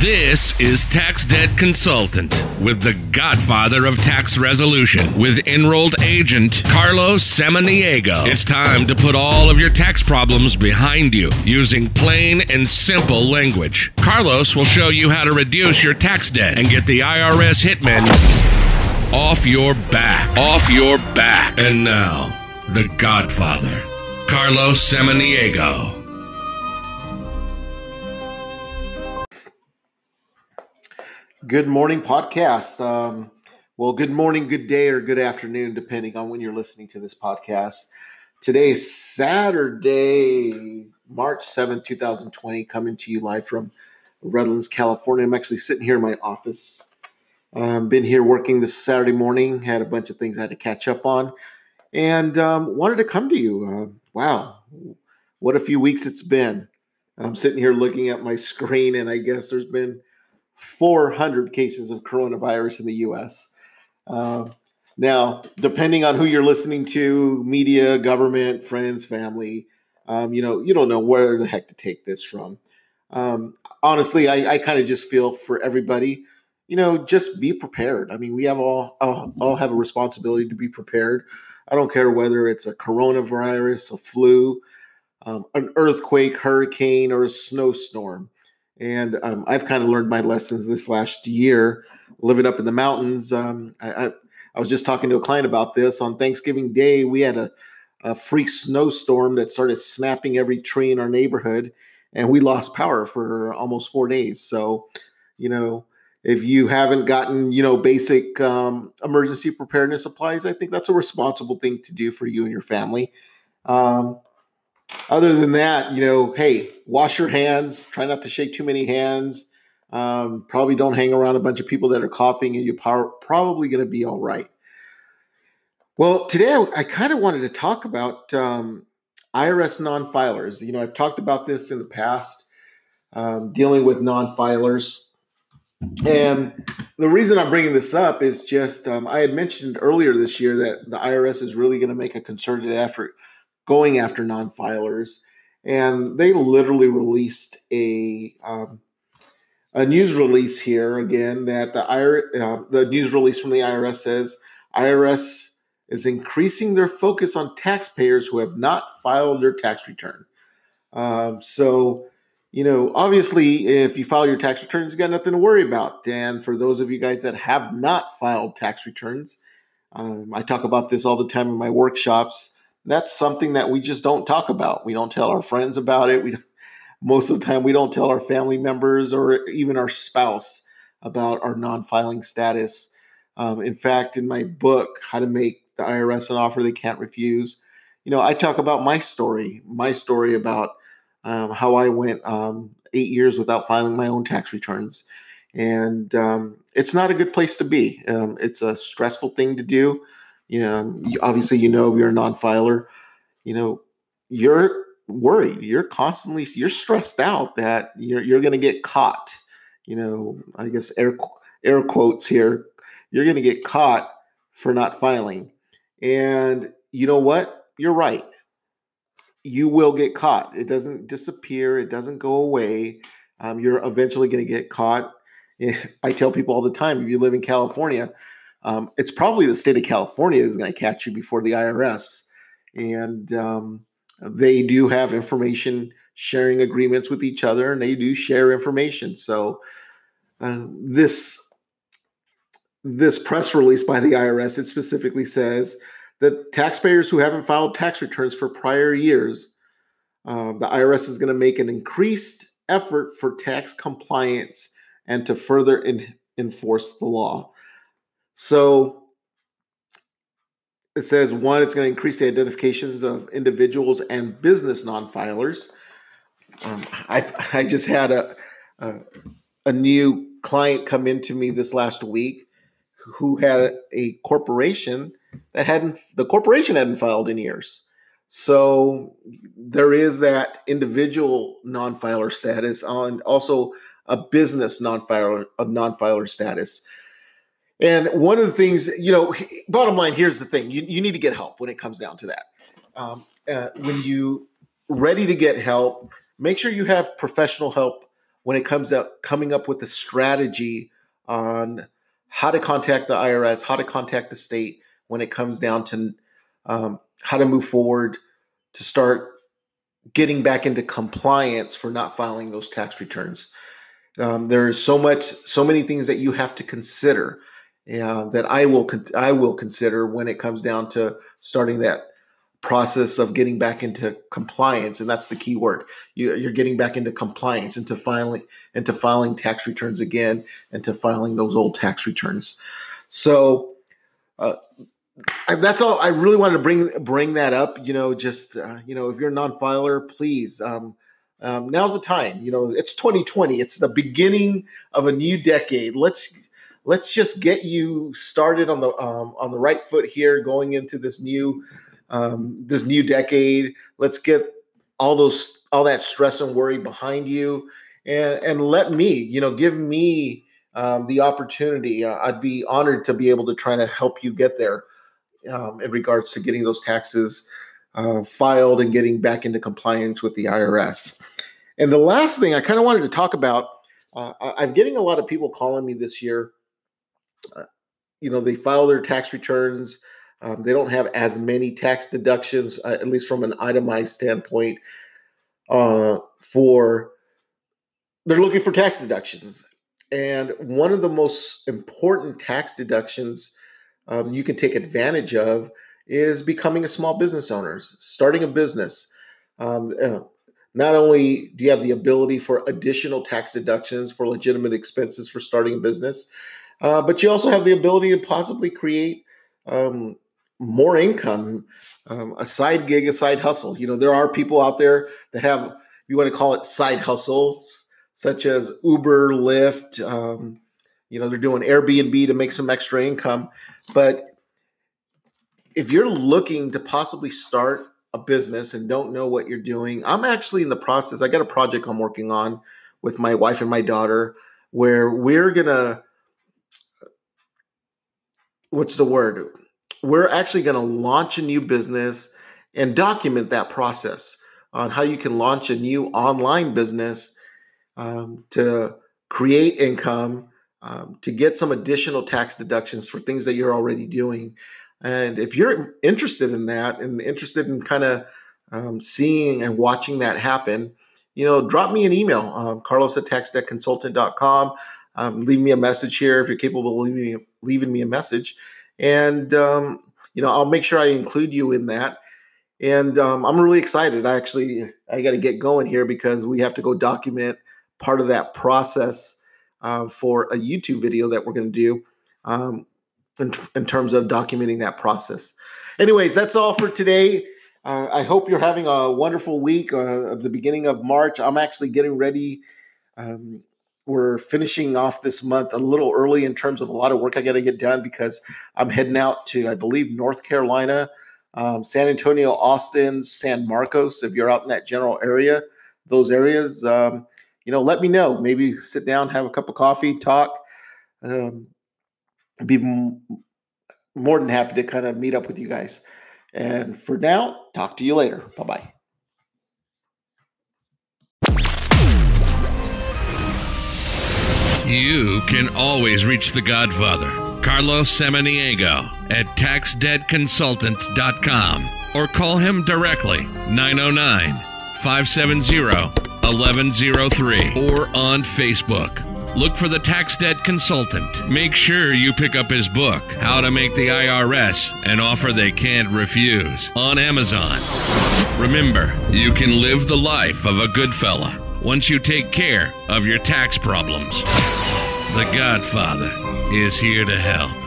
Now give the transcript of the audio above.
This is Tax Debt Consultant with the godfather of tax resolution with enrolled agent Carlos Samaniego. It's time to put all of your tax problems behind you using plain and simple language. Carlos will show you how to reduce your tax debt and get the IRS hitmen off your back. Off your back. And now, the godfather, Carlos Samaniego. Good morning, podcast. Um, well, good morning, good day, or good afternoon, depending on when you're listening to this podcast. Today is Saturday, March 7th, 2020, coming to you live from Redlands, California. I'm actually sitting here in my office. Um, been here working this Saturday morning, had a bunch of things I had to catch up on, and um, wanted to come to you. Uh, wow, what a few weeks it's been. I'm sitting here looking at my screen, and I guess there's been 400 cases of coronavirus in the US. Uh, now, depending on who you're listening to, media, government, friends, family, um, you know, you don't know where the heck to take this from. Um, honestly, I, I kind of just feel for everybody, you know, just be prepared. I mean, we have all, all, all have a responsibility to be prepared. I don't care whether it's a coronavirus, a flu, um, an earthquake, hurricane, or a snowstorm. And um, I've kind of learned my lessons this last year living up in the mountains. Um, I, I, I, was just talking to a client about this on Thanksgiving Day. We had a, a freak snowstorm that started snapping every tree in our neighborhood, and we lost power for almost four days. So, you know, if you haven't gotten, you know, basic um, emergency preparedness supplies, I think that's a responsible thing to do for you and your family. Um, other than that, you know, hey, wash your hands. Try not to shake too many hands. Um, probably don't hang around a bunch of people that are coughing, and you're probably going to be all right. Well, today I, I kind of wanted to talk about um, IRS non-filers. You know, I've talked about this in the past, um, dealing with non-filers. And the reason I'm bringing this up is just um, I had mentioned earlier this year that the IRS is really going to make a concerted effort going after non-filers, and they literally released a um, a news release here again that the IRS, uh, the news release from the IRS says IRS is increasing their focus on taxpayers who have not filed their tax return. Um, so, you know, obviously, if you file your tax returns, you got nothing to worry about. And for those of you guys that have not filed tax returns, um, I talk about this all the time in my workshops that's something that we just don't talk about. We don't tell our friends about it. We most of the time we don't tell our family members or even our spouse about our non-filing status. Um, in fact, in my book, How to Make the IRS an Offer They Can't Refuse, you know, I talk about my story, my story about um, how I went um, eight years without filing my own tax returns. And um, it's not a good place to be. Um, it's a stressful thing to do you know, obviously, you know, if you're a non-filer, you know, you're worried. You're constantly you're stressed out that you're you're going to get caught. You know, I guess air air quotes here. You're going to get caught for not filing, and you know what? You're right. You will get caught. It doesn't disappear. It doesn't go away. Um, you're eventually going to get caught. I tell people all the time: if you live in California, um, it's probably the state of California is going to catch you before the IRS. And um, they do have information sharing agreements with each other and they do share information. So uh, this this press release by the IRS it specifically says that taxpayers who haven't filed tax returns for prior years, uh, the IRS is going to make an increased effort for tax compliance and to further in, enforce the law. So it says one, it's going to increase the identifications of individuals and business non-filers. Um, I I just had a, a a new client come into me this last week who had a corporation that hadn't the corporation hadn't filed in years. So there is that individual non-filer status on also a business non-filer a non-filer status. And one of the things, you know, bottom line, here's the thing: you, you need to get help when it comes down to that. Um, uh, when you ready to get help, make sure you have professional help when it comes up coming up with a strategy on how to contact the IRS, how to contact the state when it comes down to um, how to move forward to start getting back into compliance for not filing those tax returns. Um, there's so much, so many things that you have to consider uh, that I will I will consider when it comes down to starting that process of getting back into compliance, and that's the key word. You, are getting back into compliance, into filing, into filing tax returns again, and to filing those old tax returns. So. Uh, that's all. I really wanted to bring bring that up. You know, just uh, you know, if you're a non-filer, please. Um, um, now's the time. You know, it's 2020. It's the beginning of a new decade. Let's let's just get you started on the um, on the right foot here, going into this new um, this new decade. Let's get all those all that stress and worry behind you, and and let me, you know, give me um, the opportunity. Uh, I'd be honored to be able to try to help you get there um, in regards to getting those taxes uh, filed and getting back into compliance with the IRS. And the last thing I kind of wanted to talk about, uh, I'm getting a lot of people calling me this year. Uh, you know, they file their tax returns. Um, they don't have as many tax deductions, uh, at least from an itemized standpoint. Uh, for they're looking for tax deductions, and one of the most important tax deductions um, you can take advantage of is becoming a small business owner, starting a business. Um, uh, not only do you have the ability for additional tax deductions for legitimate expenses for starting a business, uh, but you also have the ability to possibly create um, more income, um, a side gig, a side hustle. You know, there are people out there that have, you want to call it side hustles, such as Uber, Lyft. Um, you know, they're doing Airbnb to make some extra income. But if you're looking to possibly start a business and don't know what you're doing, I'm actually in the process. I got a project I'm working on with my wife and my daughter where we're going to what's the word? We're actually going to launch a new business and document that process on how you can launch a new online business um, to create income um, to get some additional tax deductions for things that you're already doing. And if you're interested in that and interested in kind of um, seeing and watching that happen, you know, drop me an email, um, carlos at taxdebtconsultant.com. Um, leave me a message here if you're capable of leaving, leaving me a message. And, um, you know, I'll make sure I include you in that. And um, I'm really excited. I actually, I got to get going here because we have to go document part of that process uh, for a YouTube video that we're going to do um, in, in, terms of documenting that process. Anyways, that's all for today. Uh, I hope you're having a wonderful week uh, the beginning of March. I'm actually getting ready. Um, we're finishing off this month a little early in terms of a lot of work I got to get done because I'm heading out to, I believe, North Carolina, um, San Antonio, Austin, San Marcos. If you're out in that general area, those areas, um, you know, let me know. Maybe sit down, have a cup of coffee, talk. Um, be m- more than happy to kind of meet up with you guys. And for now, talk to you later. Bye bye. You can always reach the Godfather, Carlos Samaniego, at taxdebtconsultant.com or call him directly 909 570 1103 or on Facebook. Look for the Tax Debt Consultant. Make sure you pick up his book, How to Make the IRS an Offer They Can't Refuse, on Amazon. Remember, you can live the life of a good fella once you take care of your tax problems. The Godfather is here to help.